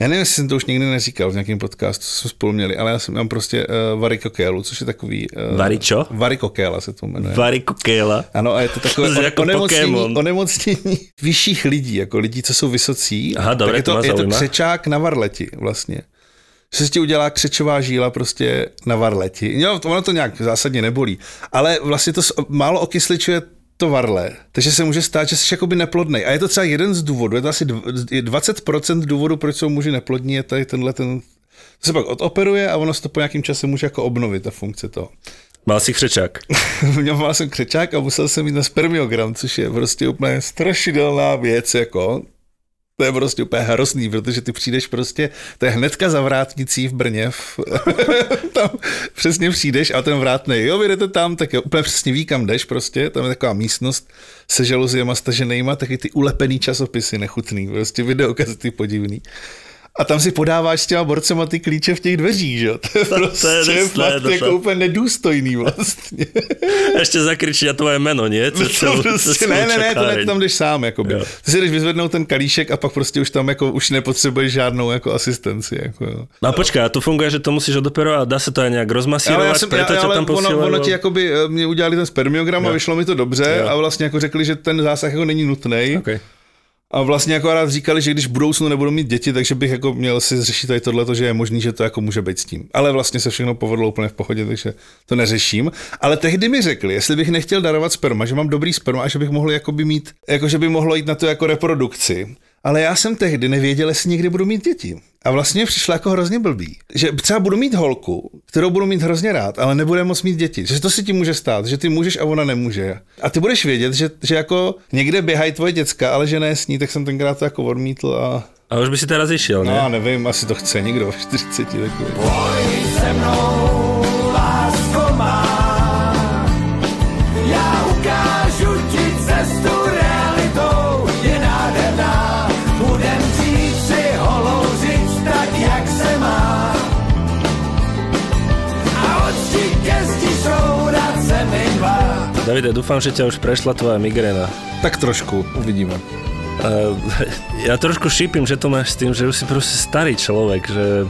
Já nevím, jestli jsem to už někdy neříkal v nějakém podcastu, co jsme spolu měli, ale já jsem mám prostě uh, varikokélu, což je takový... Uh, Varičo? Varikokéla se to jmenuje. Varikokéla. Ano, a je to takové To jako onemocnění, Pokémon. onemocnění vyšších lidí, jako lidí, co jsou vysocí. Aha, dobré, tak je to to, je to křečák na varleti vlastně. Že se ti udělá křečová žíla prostě na varleti. Jo, to- ono to nějak zásadně nebolí. Ale vlastně to málo okysličuje to varle, takže se může stát, že jsi jakoby neplodný. A je to třeba jeden z důvodů, je to asi dv- je 20% důvodu, proč jsou muži neplodní, je tady tenhle ten, to se pak odoperuje a ono se to po nějakém čase může jako obnovit, ta funkce toho. Mal si křečák. Měl mal jsem křečák a musel jsem jít na spermiogram, což je prostě úplně strašidelná věc, jako. To je prostě úplně hrozný, protože ty přijdeš prostě, to je hnedka za vrátnicí v Brně, v, tam přesně přijdeš a ten vrátnej, jo, vy jdete tam, tak jo, úplně přesně ví, kam jdeš prostě, tam je taková místnost se žaluziema staženýma, taky ty ulepený časopisy nechutný, prostě videokazety podivný. A tam si podáváš s těma borcema ty klíče v těch dveřích, že jo? To je prostě to je drsné, fakt to jako to- úplně nedůstojný vlastně. Ešte zakričia tvoje meno, nie? To prostě, ne, ne, ne, to ne, tam jdeš sám, jakoby. Jo. Ty si jdeš vyzvednout ten kalíšek a pak prostě už tam jako už nepotřebuješ žádnou jako asistenci, jako jo. No a počkaj, a tu funguje, že to musíš odoperovať, dá sa to aj nejak rozmasírovať, preto ťa ale tam ono, ono ti jakoby, eh, mě udělali ten spermiogram a Jo. vyšlo mi to dobře Jo. a vlastně jako řekli, že ten zásah jako není nutný. Okay. A vlastně jako rád říkali, že když v budoucnu nebudu mít děti, takže bych jako měl si zřešit tady tohle, že je možný, že to jako může být s tím. Ale vlastně se všechno povedlo úplně v pohodě, takže to neřeším. Ale tehdy mi řekli, jestli bych nechtěl darovat sperma, že mám dobrý sperma a že bych mohl jakoby mít, jako že by mohlo jít na to jako reprodukci. Ale já jsem tehdy nevěděl, jestli někdy budu mít děti. A vlastně mi přišlo jako hrozně blbý. Že třeba budu mít holku, kterou budu mít hrozně rád, ale nebude moc mít děti. Že to si ti může stát, že ty můžeš a ona nemůže. A ty budeš vědět, že, že jako někde běhají tvoje děcka, ale že ne s ní, tak jsem tenkrát to jako odmítl a A už by si teraz išiel, no ne? já nevím, asi to chce někdo v 40 takový. se mnou, Davide, dúfam, že ťa už prešla tvoja migréna. Tak trošku, uvidíme. Uh, ja trošku šípim, že to máš s tým, že už si proste starý človek, že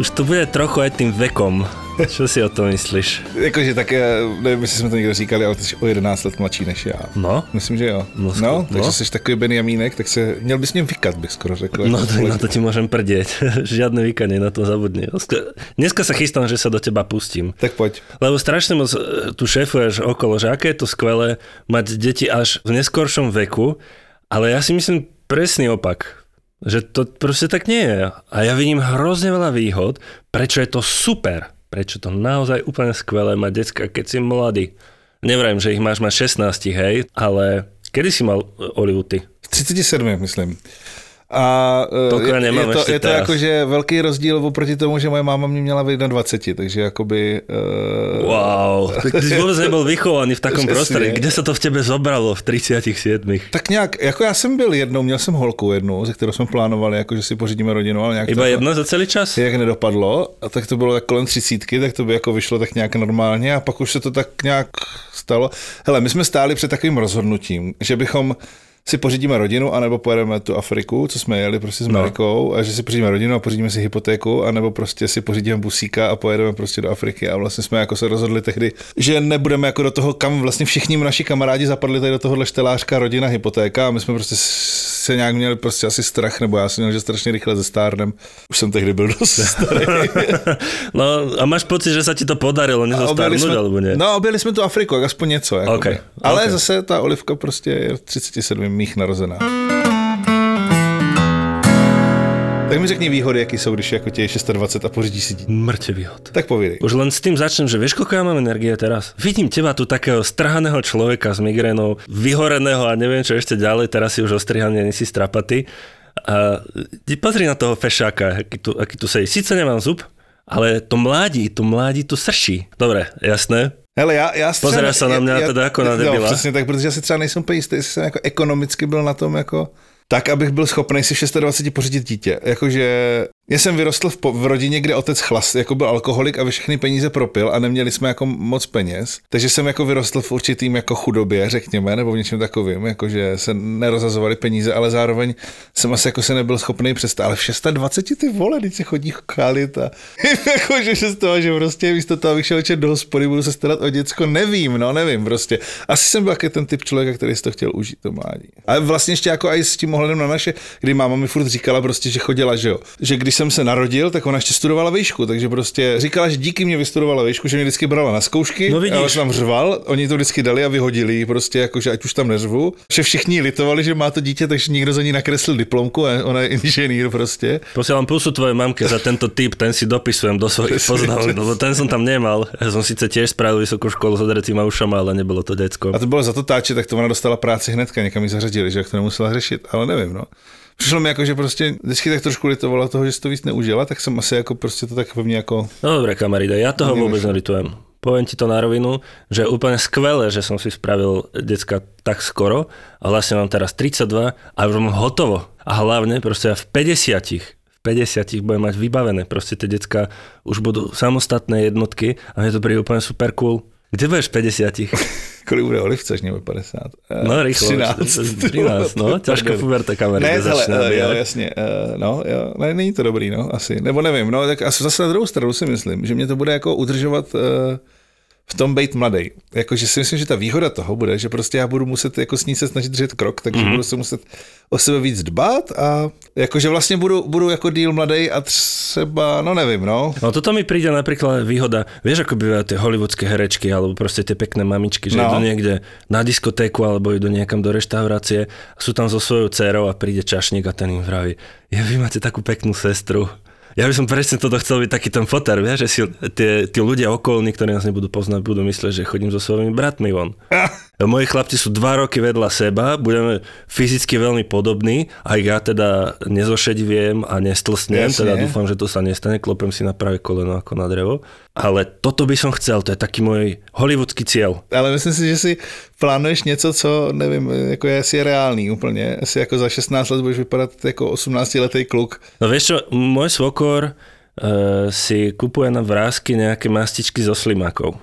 už to bude trochu aj tým vekom. Čo si o tom myslíš? Jakože tak, eh, nevím, jestli jsme to někdo říkali, ale ty jsi o 11 let mladší než já. No, Myslím, že jo. No, No, no takže no. jsi takový Benjamínek, tak se měl bys s ním vykat, bych skoro řekl. no to, na to ti môžem prdieť. Žiadne vykanie, na to zabudni. Dneska sa chystám, že sa do teba pustím. Tak pojď. Lebo strašne moc e, tu šéfuješ okolo, že aké je to skvelé mať deti až v neskoršom veku, ale ja si myslím presný opak. Že to proste tak nie je. A ja vidím hrozne veľa výhod, prečo je to super. Prečo to naozaj úplne skvelé mať decka, keď si mladý. Nevrajím, že ich máš mať 16, hej, ale kedy si mal e, Olivu ty? V 37, myslím. A Toľko ja je, nemám je, to, je to jakože velký rozdíl oproti tomu, že moje máma mě měla na 20, takže jakoby... Uh, Wow, tak ty si vôbec nebol vychovaný v takom Přesně. prostredí. Kde sa to v tebe zobralo v 37? Tak nějak, jako já jsem byl jednou, měl jsem holku jednu, ze kterou jsme plánovali, jako že si pořídíme rodinu, ale nějak Iba to, jedna za celý čas? jak nedopadlo, a tak to bylo tak kolem třicítky, tak to by jako vyšlo tak nějak normálně a pak už se to tak nějak stalo. Hele, my jsme stáli před takovým rozhodnutím, že bychom si pořídíme rodinu, anebo pojedeme tu Afriku, co jsme jeli prostě s No. Marikou, a že si pořídíme rodinu a pořídíme si hypotéku, anebo prostě si pořídíme busíka a pojedeme prostě do Afriky. A vlastně jsme jako se rozhodli tehdy, že nebudeme jako do toho, kam vlastně všichni naši kamarádi zapadli tady do tohohle štelářka, rodina, hypotéka a my jsme prostě se nějak měli prostě asi strach, nebo já jsem měl, že strašně rychle ze stárnem. Už jsem tehdy byl dost starý. No a máš pocit, že sa ti to podarilo nezostarnúť, jsme, alebo nie? no, objeli jsme tu Afriku, jak aspoň něco. Jakoby. Ok, Ale ok. zase ta Olivka prostě je v 37 mých narozená. Tak mi řekni výhody, jaký jsou, když jako tě je 26 a pořídíš si dítě. Mŕte výhod. Tak povídej. Už len s tým začnem, že vieš, koľko ja mám energie teraz? Vidím teba tu takého strhaného človeka s migrénou, vyhoreného a neviem čo ešte ďalej, teraz si už ostrihaný, si strapatý. A pozri na toho fešáka, aký tu, aký tu sedí. Sice nemám zub, ale to mládí, to mládí tu srší. Dobre, jasné? Hele, já, já Pozeráš třeba- se na mě teda jako na Jo, debila? přesně tak, protože já si třeba nejsem úplně jistý, jestli jsem jako ekonomicky byl na tom jako tak, abych byl schopný si v 26 pořídit dítě. Jakože já jsem vyrostl v, po, v rodině, kde otec chlas, jako byl alkoholik a všechny peníze propil a neměli jsme jako moc peněz. Takže jsem jako vyrostl v určitým jako chudobě, řekněme, nebo v něčem takovým, jakože se nerozazovali peníze, ale zároveň jsem asi jako se nebyl schopný přestat. Ale v 26 ty vole, teď se chodí chálit a jakože že z toho, že prostě místo toho, abych šel do hospody, budu se starat o děcko, nevím, no nevím prostě. Asi jsem byl jaký ten typ člověka, který si to chtěl užít to mládí. Ale vlastně ještě jako i s tím ohledem na naše, kdy máma mi furt říkala prostě, že chodila, že jo, že když jsem se narodil, tak ona ještě studovala výšku, takže prostě říkala, že díky mě vystudovala výšku, že mě vždycky brala na zkoušky, No vidíš. já jsem tam řval, oni to vždycky dali a vyhodili, prostě jako, že ať už tam neřvu. Že všichni litovali, že má to dítě, takže nikdo za ní nakreslil diplomku a ona je inženýr prostě. Posielam pusu tvojej mamke za tento typ, ten si dopisujem do svojich poznávok, lebo ten som tam nemal. Ja som síce tiež spravil vysokú školu s odretýma ušama, ale nebolo to decko. A to bylo za to táče, tak to ona dostala práci hnedka, někam ji zařadili, že jak to nemusela řešit, ale nevím, no. Přišlo mi jako, že prostě vždycky tak trošku litovala toho, že si to víc neužila, tak jsem asi jako prostě to tak pevně jako No dobre, kamarida, ja toho vôbec nelitujem. Poviem ti to na rovinu, že je úplne skvelé, že som si spravil decka tak skoro a vlastne mám teraz 32 a už mám hotovo. A hlavne proste ja v 50 v 50 budem mať vybavené. Proste tie decka už budú samostatné jednotky a mne to príde úplne super cool. Kde budeš v 50? kolik bude olivce, nebo 50. Eh, No rýchlo. 13. 13, no. Ťažká puberta kamarida Ne, hele, začne eh, jo, jasně, eh, no, jo, ne, není to dobrý, no, asi, nebo nevím, no, tak asi zase na druhou stranu si myslím, že mě to bude jako udržovat eh, v tom být mladý. Jakože si myslím, že ta výhoda toho bude, že prostě já budu muset jako s ní se snažit držet krok, takže mm-hmm. budu se muset o sebe víc dbát a jakože vlastně budu, budu jako díl mladý a třeba, no nevím, no. No toto mi príde napríklad výhoda, vieš ako bývajú tie hollywoodske herečky alebo proste tie pekné mamičky, že No. idú niekde na diskotéku alebo idú niekam do reštaurácie a sú tam so svojou dcerou a príde čašník a ten im vraví, je, vy máte takú peknú sestru. Ja by som presne toto chcel byť taký ten foter, vieš, že si tie, tí ľudia okolní, ktorí nás nebudú poznať, budú myslieť, že chodím so svojimi bratmi von. Moji chlapci sú dva roky vedľa seba, budeme fyzicky veľmi podobní, aj ja teda nezošediviem a nestlsnem, Jasne. teda dúfam, že to sa nestane, klopem si na pravé koleno ako na drevo. Ale toto by som chcel, to je taký môj hollywoodský cieľ. Ale myslím si, že si plánuješ něco, co nevím, jako je, je reálný úplně. Asi jako za 16 let budeš vypadat jako 18-letý kluk. No vieš čo, môj svokor uh, si kupuje na vrázky nejaké mastičky zo slimákov.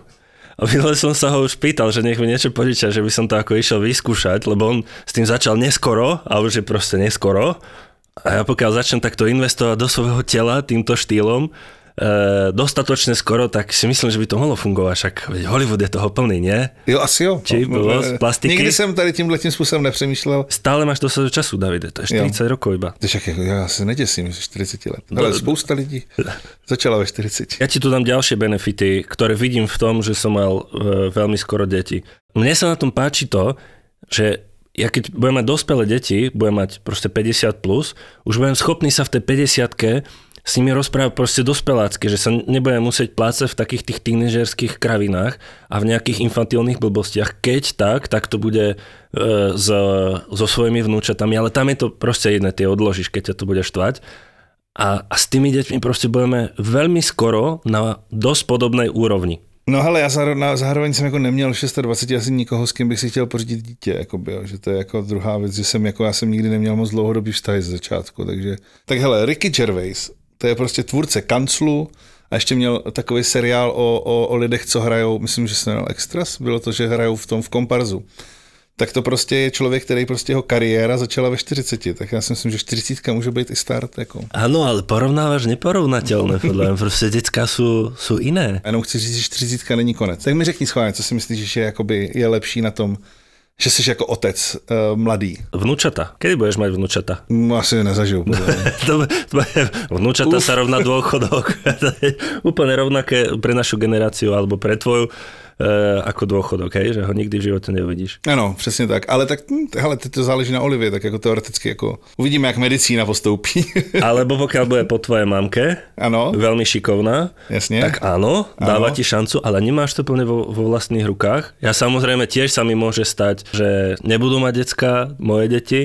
A minule som sa ho už pýtal, že nech mi niečo požiča, že by som to ako išiel vyskúšať, lebo on s tým začal neskoro a už je proste neskoro. A ja pokiaľ začnem takto investovať do svojho tela týmto štýlom, e, dostatočne skoro, tak si myslím, že by to mohlo fungovať. Však Hollywood je toho plný, nie? Jo, asi jo. Či bylo z plastiky? Nikdy jsem tady tímhle tím způsobem nepřemýšlel. Stále máš dostatok času, Davide, to je 40 rokov iba. Ty však jako, já se neděsím, že 40 let. Ale spousta lidí začala ve 40. Ja ti tu dám ďalšie benefity, ktoré vidím v tom, že som mal e, veľmi skoro deti. Mne sa na tom páči to, že ja keď budem mať dospelé deti, budem mať proste 50 plus, už budem schopný sa v tej 50 s nimi rozprávať proste dospelácky, že sa nebudem musieť plácať v takých tých tínežerských kravinách a v nejakých infantilných blbostiach. Keď tak, tak to bude e, so svojimi vnúčatami, ale tam je to proste jedné, ty odložíš, keď ťa to bude štvať. A, a s tými deťmi proste budeme veľmi skoro na dosť podobnej úrovni. No hele, já zároveň, zároveň jsem jako neměl v 26 asi nikoho, s kým bych si chtěl pořídit dítě, jakoby, jo, že to je jako druhá věc, že jsem jako, já jsem nikdy neměl moc dlouhodobý vztahy z začátku, takže, tak hele, Ricky Gervais, to je prostě tvůrce kanclu a ještě měl takový seriál o, o, o lidech, co hrajou, myslím, že se jmenoval Extras, bylo to, že hrajou v tom v komparzu. Tak to prostě je člověk, který prostě jeho kariéra začala ve 40, tak já si myslím, že 40 může být i start, jako. Áno, ale porovnávaš neporovnateľné, podľa mňa. Proste decka sú, sú iné. A jenom chci říct, že 40 není konec. Tak mi řekni schválně, co si myslíš, že jakoby je lepší na tom, že jsi jako otec uh, mladý. Vnúčata. Kedy budeš mať vnúčata? No, asi nezažiju. To, to vnúčata sa rovná dôchodok. To je úplne rovnaké pre našu generáciu alebo pre tvoju e, ako dôchodok, hej? že ho nikdy v živote neuvidíš. ano, přesně tak. Ale tak, hm, hele, teď to záleží na Olivě, tak jako teoreticky jako uvidíme, jak medicína postoupí. Alebo pokiaľ bude po tvojej mamke, ano, veľmi šikovná, jasně. tak áno, dáva Áno. ti šancu, ale nemáš to plne vo, vo vlastných rukách. Ja samozrejme tiež sa mi môže stať, že nebudú mať decka, moje deti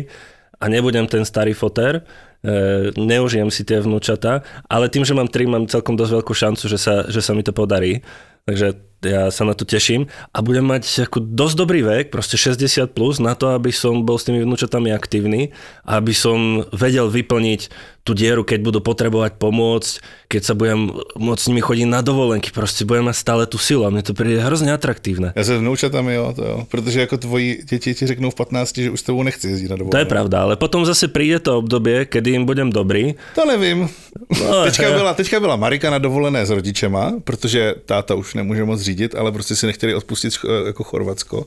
a nebudem ten starý foter, e, neužijem si tie vnúčata, ale tým, že mám tri, mám celkom dosť veľkú šancu, že sa, že sa mi to podarí. Takže ja sa na to teším a budem mať ako dosť dobrý vek, proste 60 plus na to, aby som bol s tými vnúčatami aktívny a aby som vedel vyplniť tú dieru, keď budú potrebovať pomôcť, keď sa budem môcť s nimi chodiť na dovolenky, proste budem mať stále tú silu a mne to príde hrozně atraktívne. Já se vnoučatami, jo, to jo. Protože jako tvoji děti ti řeknou v 15, že už s tebou nechci jezdit na To je pravda, ale potom zase príde to obdobie, kedy im budem dobrý. To nevím. No, teďka, byla, teďka byla Marika na dovolené s rodičema, protože táta už nemůže moc řídit, ale prostě si nechtěli odpustit ch- jako Chorvatsko.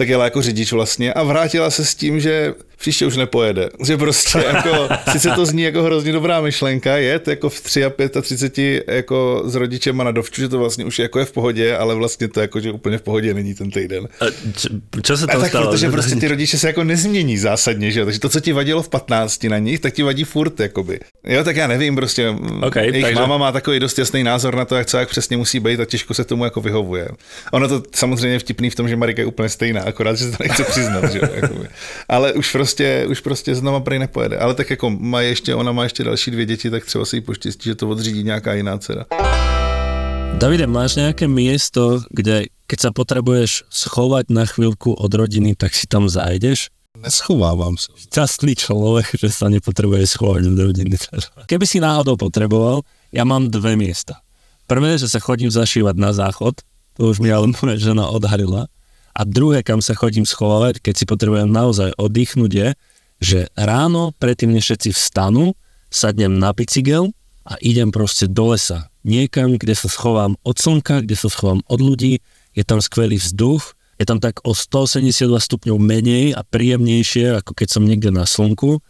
Tak jela jako řidič vlastně a vrátila se s tím, že příště už nepojede. Že prostě jako, sice to zní jako hrozně dobrá myšlenka, jet jako v 3 a 35 jako s rodičema na dovču, že to vlastně už jako je v pohodě, ale vlastně to jako, že úplně v pohodě není ten týden. A čo, čo A tam tak stalo? protože prostě ty rodiče se jako nezmění zásadně, že? Takže to, co ti vadilo v 15 na nich, tak ti vadí furt, jakoby. Jo, tak já nevím, prostě OK, jejich takže- máma má takový dost jasný názor na to, jak co jak přesně musí být a těžko se tomu jako vyhovuje. Ono to samozřejmě je vtipný v tom, že Marika je úplně stejná, akorát, že se to nechce přiznat, že jo? Jakoby. Ale už prostě, už prostě znova prej nepojede. Ale tak jako má ještě, ona má ještě další dvě děti, tak třeba se jí poštěstí, že to odřídí nějaká jiná dcera. Davide, máš nejaké miesto, kde keď sa potrebuješ schovať na chvíľku od rodiny, tak si tam zajdeš? Neschovávám se. Častný človek, že sa nepotrebuje schovať od rodiny. Keby si náhodou potreboval, ja mám dve miesta. Prvé, že sa chodím zašívať na záchod, to už mi ale moja žena odhalila. A druhé, kam sa chodím schovávať, keď si potrebujem naozaj oddychnúť, je, že ráno, predtým než všetci vstanú, sadnem na bicykel a idem proste do lesa. Niekam, kde sa schovám od slnka, kde sa schovám od ľudí, je tam skvelý vzduch, je tam tak o 182 stupňov menej a príjemnejšie, ako keď som niekde na slnku.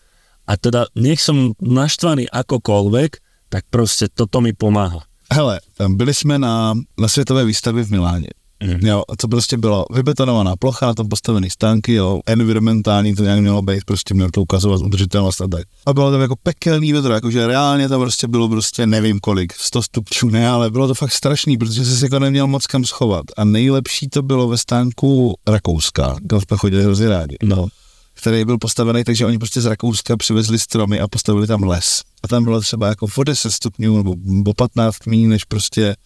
A teda nech som naštvaný akokoľvek, tak proste toto mi pomáha. Hele, byli jsme na, na světové výstavě v Miláně. Mm. Jo, a to prostě bylo vybetonovaná plocha, tom postavený stánky, jo, environmentální to nějak mělo být, prostě mělo to ukazovat udržitelnost a tak. A bylo tam jako pekelný vedro, jakože reálně tam prostě bylo prostě nevím kolik, 100 stupňů, ne, ale bylo to fakt strašný, protože jsi se jako neměl moc kam schovat. A nejlepší to bylo ve stánku Rakouska, kam jsme chodili hrozně rádi. No. který byl postavený, takže oni prostě z Rakouska přivezli stromy a postavili tam les. A tam bylo třeba jako o 10 stupňů nebo o 15 míň, než prostě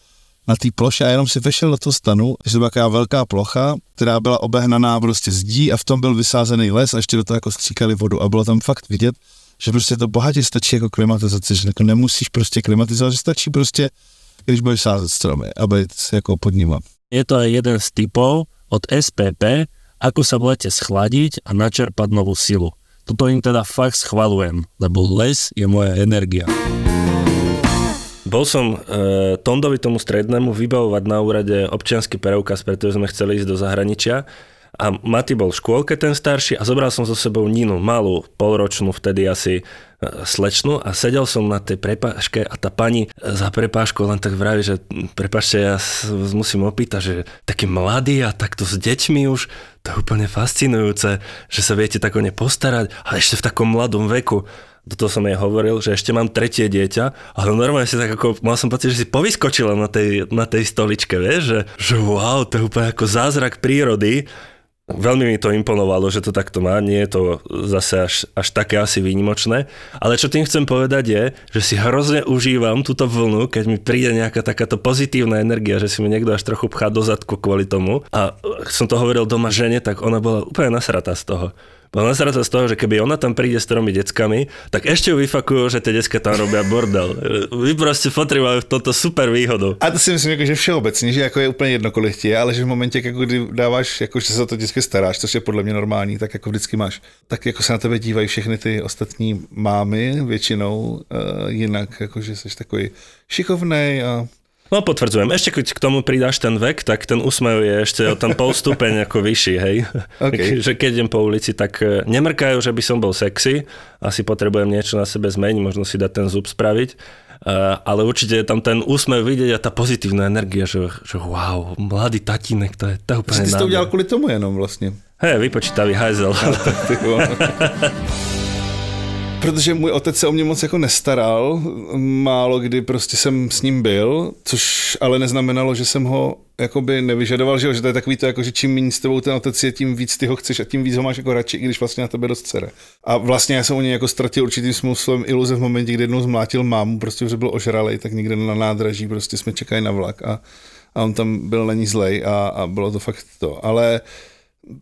na té ploše a jenom si vešel do toho stanu, že to byla taková velká plocha, která byla obehnaná prostě zdí a v tom byl vysázený les a ještě do toho jako stříkali vodu a bylo tam fakt vidět, že prostě to bohatě stačí jako klimatizace, že jako nemusíš prostě klimatizovat, že stačí prostě, když budeš sázet stromy a být jako pod nima. Je to jeden z typov od SPP, ako sa v lete schladiť a načerpať novú silu. Toto im teda fakt schvalujem, lebo les je moja energia. Bol som e, Tondovi tomu strednému vybavovať na úrade občiansky preukaz, pretože sme chceli ísť do zahraničia. A Mati bol v škôlke ten starší a zobral som so sebou Ninu, malú, polročnú, vtedy asi e, slečnu a sedel som na tej prepážke a tá pani za prepážkou len tak vraví, že prepáčte, ja musím opýtať, že taký mladý a takto s deťmi už, to je úplne fascinujúce, že sa viete tak o ne postarať, ale ešte v takom mladom veku. Do toho som jej hovoril, že ešte mám tretie dieťa, ale normálne si tak ako, mal som pocit, že si povyskočila na tej, na tej stoličke, vieš, že, že wow, to je úplne ako zázrak prírody. Veľmi mi to imponovalo, že to takto má, nie je to zase až, až také asi výnimočné, ale čo tým chcem povedať je, že si hrozne užívam túto vlnu, keď mi príde nejaká takáto pozitívna energia, že si mi niekto až trochu pchá do zadku kvôli tomu a som to hovoril doma žene, tak ona bola úplne nasratá z toho. Bola nasratá z toho, že keby ona tam príde s tromi deckami, tak ešte ju vyfakujú, že tie decka tam robia bordel. Vy proste potrebujú toto super výhodu. A to si myslím, jako, že všeobecně, že jako je úplně jedno, kolik je, ale že v momentě, jako kdy dáváš, jako, že se to vždycky staráš, což je podle mě normální, tak jako vždycky máš. Tak jako se na tebe dívají všechny ty ostatní mámy, většinou uh, jinak, jako že jsi takový šikovnej a No potvrdzujem, ešte keď k tomu pridáš ten vek, tak ten úsmev je ešte o ten pol stupeň ako vyšší, hej. OK. že keď idem po ulici, tak e, nemrkajú, že by som bol sexy, asi potrebujem niečo na sebe zmeniť, možno si dať ten zub spraviť, E, ale určite je tam ten úsmev vidieť a tá pozitívna energia, že, že wow, mladý tatínek, to je, to je úplne ty jsi to udělal nádherné. kvůli tomu jenom vlastně. Hej, vypočítavý hajzel. Protože můj otec se o mě moc jako nestaral, málo kdy prostě jsem s ním byl, což ale neznamenalo, že jsem ho jakoby nevyžadoval, že, jo, že to je takový to, jako, že čím méně s tebou ten otec je, tím víc ty ho chceš a tím víc ho máš jako radši, i když vlastně na tebe dost cere. A vlastně já jsem o něj jako ztratil určitým způsobem iluze v momentě, kdy jednou zmlátil mámu, prostě že byl ožralej, tak někde na nádraží prostě jsme čekali na vlak a a on tam byl na ní zlej a, a bylo to fakt to. Ale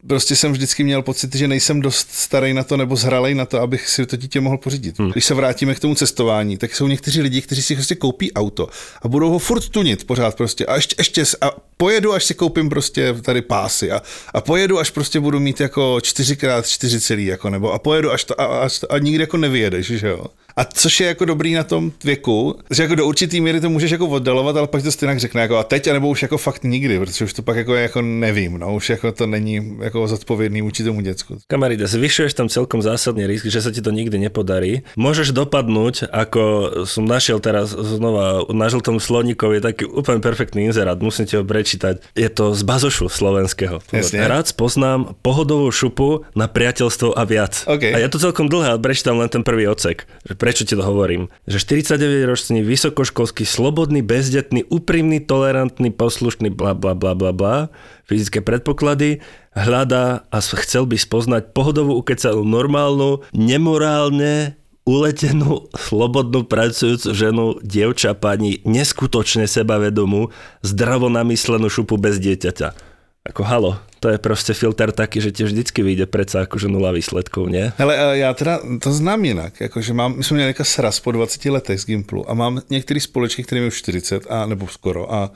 prostě jsem vždycky měl pocit, že nejsem dost starý na to nebo zhralej na to, abych si to dítě mohl pořídit. Hmm. Když se vrátíme k tomu cestování, tak jsou někteří lidi, kteří si prostě koupí auto a budou ho furt tunit pořád prostě a ještě, ještě a pojedu, až si koupím prostě tady pásy a, a pojedu, až prostě budu mít jako 4x4 celý, jako nebo a pojedu, až to, a, a, a nikdy jako nevyjedeš, že jo. A což je jako dobrý na tom věku, že jako do určitý míry to můžeš jako oddalovat, ale pak to stejně řekne jako a teď, anebo už jako fakt nikdy, protože už to pak jako, jako nevím, no, už jako to není jako zodpovědný vůči tomu děcku. Kamarida, zvyšuješ tam celkom zásadný risk, že sa ti to nikdy nepodarí. Môžeš dopadnúť, ako som našiel teraz znova na žltom sloníkovi taký úplne perfektný inzerát, musím ti ho prečítať. Je to z bazošu slovenského. Jasne. Rád poznám pohodovú šupu na priateľstvo a viac. OK. A je to celkom dlhé, ale prečítam len ten prvý odsek. Prečo ti to hovorím? Že 49-ročný, vysokoškolský, slobodný, bezdetný, úprimný, tolerantný, poslušný, bla bla bla bla bla, fyzické predpoklady, hľadá a chcel by spoznať pohodovú, ukecanú, normálnu, nemorálne uletenú, slobodnú, pracujúcu ženu, dievča, pani, neskutočne sebavedomú, zdravo namyslenú šupu bez dieťaťa. Ako halo, to je prostě filter taký, že ti vždycky vyjde predsa akože nula výsledkov, nie? Hele, a já teda to znám jinak, jakože mám, my jsme měli sraz po 20 letech z Gimplu a mám některé společky, které mají už 40 a nebo skoro a,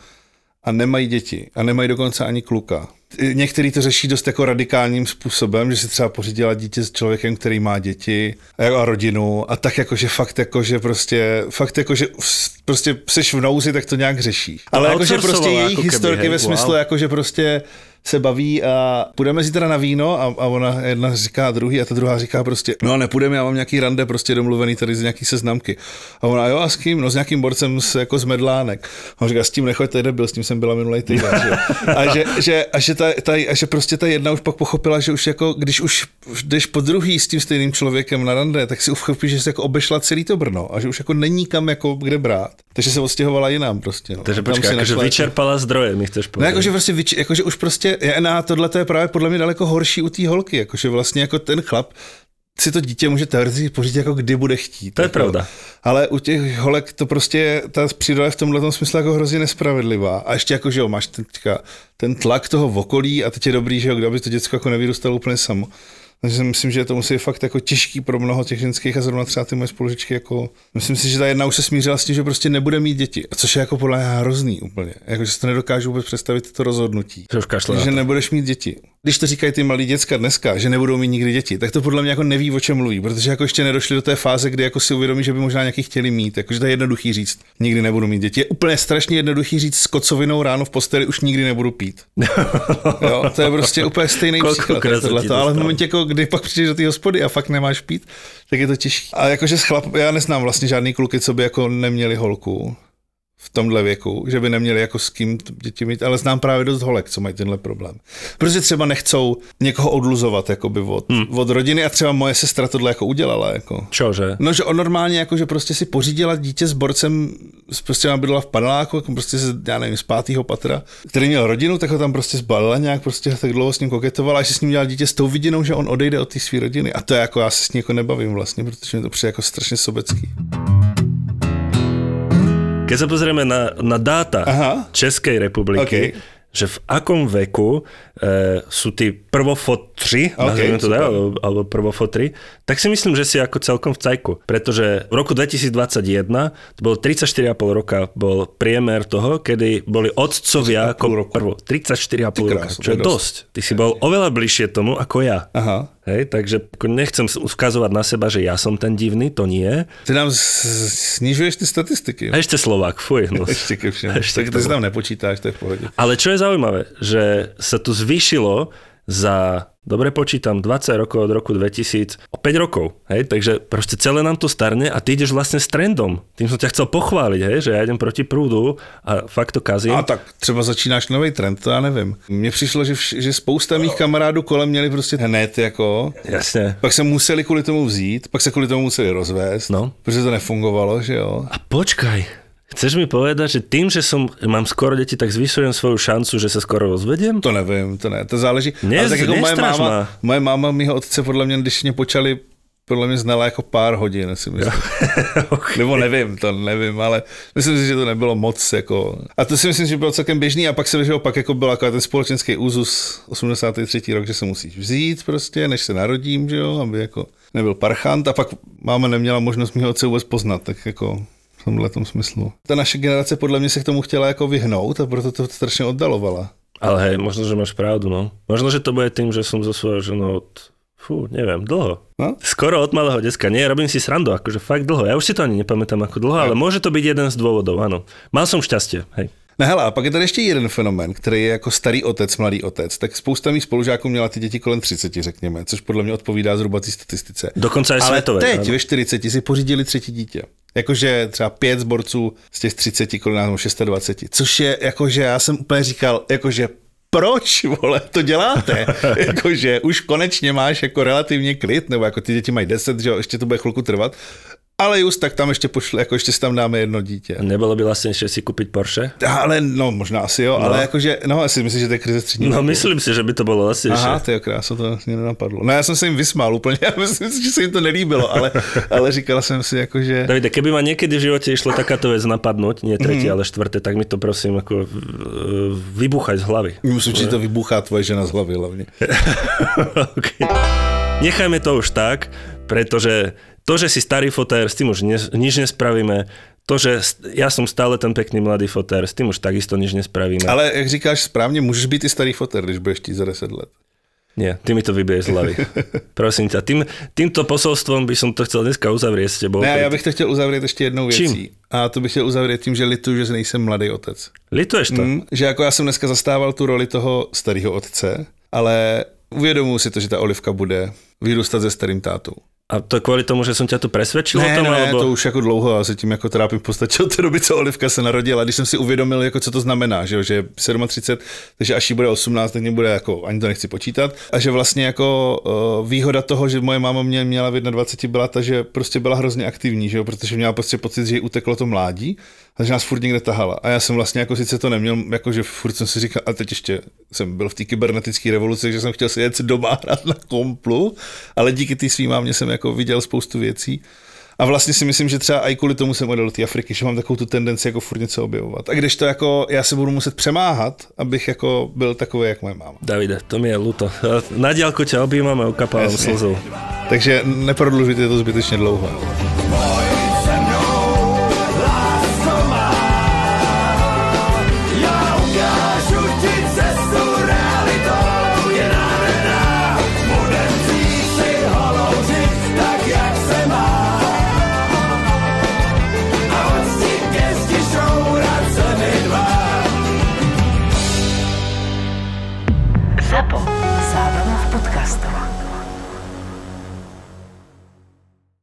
a nemají děti a nemají dokonce ani kluka. Některý to řeší dost jako radikálním způsobem, že si třeba pořídila dítě s člověkem, který má děti a rodinu a tak jakože fakt jakože prostě, fakt jakože prostě seš v nouzi, tak to nějak řešíš. Ale jakože prostě jejich jako historky hej, ve smyslu, wow. jakože prostě se baví a půjdeme zítra na víno a, a ona jedna říká druhý a ta druhá říká prostě, no a nepůjdeme, já mám nějaký rande prostě domluvený tady z nějaký seznamky. A ona, jo a s kým? No s nějakým borcem z, jako z Medlánek. A on říká, s tím nechoďte, nebyl, s tím jsem byla minulý týden. že? A že, že, a, že ta, ta, a že prostě ta jedna už pak pochopila, že už jako, když už jdeš po druhý s tím stejným člověkem na rande, tak si uchopíš, že jsi jako obešla celý to Brno a že už jako není kam jako kde brát. Takže se odstěhovala jinam prostě. No. Takže Tam si počkaj, akože našla jako- vyčerpala zdroje, mi chceš No povedať. jakože prostě, vyč, jakože už prostě, je, na tohle to je právě podle mě daleko horší u té holky, jakože vlastně jako ten chlap si to dítě může teoreticky pořídit jako kdy bude chtít. To je jako. pravda. Ale u těch holek to prostě, je- ta příroda je v tomhle smyslu jako hrozně nespravedlivá. A ještě jako, že jo, máš ten, teďka ten tlak toho v okolí a teď je dobrý, že jo, kdo by to děcko jako nevyrůstalo úplně samo. Takže si myslím, že to musí být fakt jako těžký pro mnoho těch ženských a zrovna třeba ty moje spolužičky jako, myslím si, že ta jedna už se smířila s tím, že prostě nebude mít děti, což je jako podle mě hrozný úplně. Jako, že si to nedokážu vůbec představit to rozhodnutí. Že nebudeš mít děti. Když to říkají ty malí děcka dneska, že nebudou mít nikdy děti, tak to podle mě jako neví, o čem mluví, protože jako ještě nedošli do té fáze, kdy jako si uvědomí, že by možná nějaký chtěli mít. Jakože to je jednoduchý říct, nikdy nebudu mít děti. Je úplně strašně jednoduchý říct s kocovinou ráno v posteli už nikdy nebudu pít. jo, to je prostě úplně stejný příklad. ale v momentě, jako, kdy pak přijdeš do té hospody a fakt nemáš pít, tak je to těžké. A jakože chlap, já neznám vlastně žádný kluky, co by jako neměli holku v tomhle věku, že by neměli jako s kým děti mít, ale znám právě dost holek, co mají tenhle problém. Protože třeba nechcou někoho odluzovat jakoby od, hmm. od rodiny a třeba moje sestra tohle jako udělala. Jako. Čože? No, že on normálně jako, že prostě si pořídila dítě s borcem, prostě ona bydlela v paneláku, jako prostě z, já nevím, z pátého patra, který měl rodinu, tak ho tam prostě zbalila nějak, prostě tak dlouho s ním koketovala, až si s ním dělal dítě s tou vidinou, že on odejde od té své rodiny. A to je jako, já se s ní jako nebavím vlastně, protože mi to přijde jako strašně sobecký. Keď sa pozrieme na, na dáta Aha. Českej republiky, OK. že v akom veku e, sú tí prvofotři, OK, nazvime to tak, alebo, alebo prvofotri, tak si myslím, že si ako celkom v cajku. Pretože v roku 2021, to bolo 34,5 roka, bol priemer toho, kedy boli otcovia ako prvo. 34,5 Ty roka, čo je dosť. Ty si bol oveľa bližšie tomu ako ja. Aha. Hej, takže ako nechcem ukazovať na seba, že ja som ten divný, to nie. Ty nám snižuješ ty statistiky. A ešte Slovák, fuj. No. Ještě ke všem. Ešte tak ty si tam nepočítáš, to je v pohodě. Ale čo je zaujímavé, že sa tu zvýšilo za, dobre počítam, 20 rokov od roku 2000 o 5 rokov. Hej? Takže proste celé nám to starne a ty ideš vlastne s trendom. Tým som ťa chcel pochváliť, hej? že ja idem proti prúdu a fakt to kazím. A tak třeba začínáš nový trend, to já nevím. Mně přišlo, že, vš- že spousta mých kamarádů kolem měli prostě hned jako Jasne. pak se museli kvůli tomu vzít, pak se kvůli tomu museli rozvést, No. protože to nefungovalo, že jo. A počkaj, chceš mi povedať, že tým, že som, mám skoro deti, tak zvyšujem svoju šancu, že sa skoro rozvediem? To nevím, to ne, to záleží. Ne- Ale tak jako moje máma, ma. moje máma mýho otce podle mě, když mě počali podle mě znala jako pár hodin, si myslím. Nebo nevím, to nevím, ale myslím si, že to nebylo moc jako... A to si myslím, že bylo celkem běžný a pak se že pak jako byl jako ten společenský úzus 83. rok, že se musíš vzít prostě, než se narodím, že jo, aby jako nebyl parchant a pak máma neměla možnost mě od vůbec poznat, tak jako tomhle tom smyslu. Ta naše generace podle mě se k tomu chtěla jako vyhnout a proto to strašně oddalovala. Ale hej, možno, že máš pravdu, no. Možno, že to bude tým, že som so svojou ženou od, fú, neviem, dlho. No? Skoro od malého deska. Nie, robím si srandu, akože fakt dlho. Ja už si to ani nepamätám ako dlho, ale môže to byť jeden z dôvodov, áno. Mal som šťastie, hej. No hele, a pak je tady ještě jeden fenomén, který je jako starý otec, mladý otec. Tak spousta mých spolužáků měla ty děti kolem 30, řekněme, což podle mě odpovídá zhruba té statistice. Dokonce aj Ale svetové. teď áno. ve 40 si pořídili třetí dítě. Jakože třeba pět zborců z těch 30, kolik nás mám, 26. Což je, jakože já jsem úplně říkal, jakože proč, vole, to děláte? jakože už konečně máš jako relativně klid, nebo jako ty děti mají 10, že jo, ještě to bude chvilku trvat. Ale just tak tam ještě pošli, jako ještě si tam dáme jedno dítě. Nebolo by lacnejšie si kúpiť Porsche? Ale no, možná asi jo, no. ale jakože, no, asi myslím, že to je krize střední. No myslím si, že by to bolo lacnejšie. Aha, ty krása, to mě nenapadlo. No já jsem se jim vysmál úplně, já myslím si, že se jim to nelíbilo, ale, ale říkal jsem si jako, že... Davide, keby ma niekedy v živote išlo takáto vec napadnúť, nie tretie, Mhm. ale štvrté, tak mi to prosím ako e, vybuchať z hlavy. Musím, že to vybuchá tvoje žena z hlavy hlavně. okay. Nechajme to už tak, pretože to, že si starý fotér, s tým už ne, nič nespravíme. To, že ja som stále ten pekný mladý fotér, s tým už takisto nič nespravíme. Ale jak říkáš správně, můžeš být i starý foter, když budeš chtít za 10 let. Nie, ty mi to vybije z hlavy. Prosím ťa, tým, týmto posolstvom by som to chcel dneska uzavrieť s tebou. Ne, já bych to chtěl uzavřít ještě jednou Čím? věcí. A to bych chtěl uzavřít tím, že lituju, že nejsem mladý otec. Lituješ to? Mm, že jako já jsem dneska zastával tu roli toho starého otce, ale uvědomuji si to, že ta Olivka bude vyrůstat se starým tátou. A to kvôli tomu, že som ťa tu presvedčil o Ne, tom, ne, alebo... to už jako dlouho, já se tím jako trápím v podstatě od té doby, co Olivka se narodila. Když jsem si uvědomil, jako co to znamená, že, jo, že je 37, takže až jí bude 18, tak mě bude jako, ani to nechci počítat. A že vlastně jako uh, výhoda toho, že moje máma mě měla v 21, byla ta, že prostě byla hrozně aktivní, že jo, protože měla prostě pocit, že jí uteklo to mládí, takže nás furt někde tahala. A já jsem vlastně jako sice to neměl, jakože furt jsem si říkal, a teď ještě jsem byl v té kybernetické revoluci, že jsem chtěl si jet doma hrát na komplu, ale díky té svým mámě jsem jako viděl spoustu věcí. A vlastně si myslím, že třeba i kvůli tomu jsem odjel do té Afriky, že mám takovou tu tendenci jako furt něco objevovat. A když to jako, já se budu muset přemáhat, abych jako byl takový, jak moje máma. Davide, to mi je ľúto. Na objímam a ukapávam Jasne. slzou. Takže neprodlužujte to zbytečně dlouho. Boj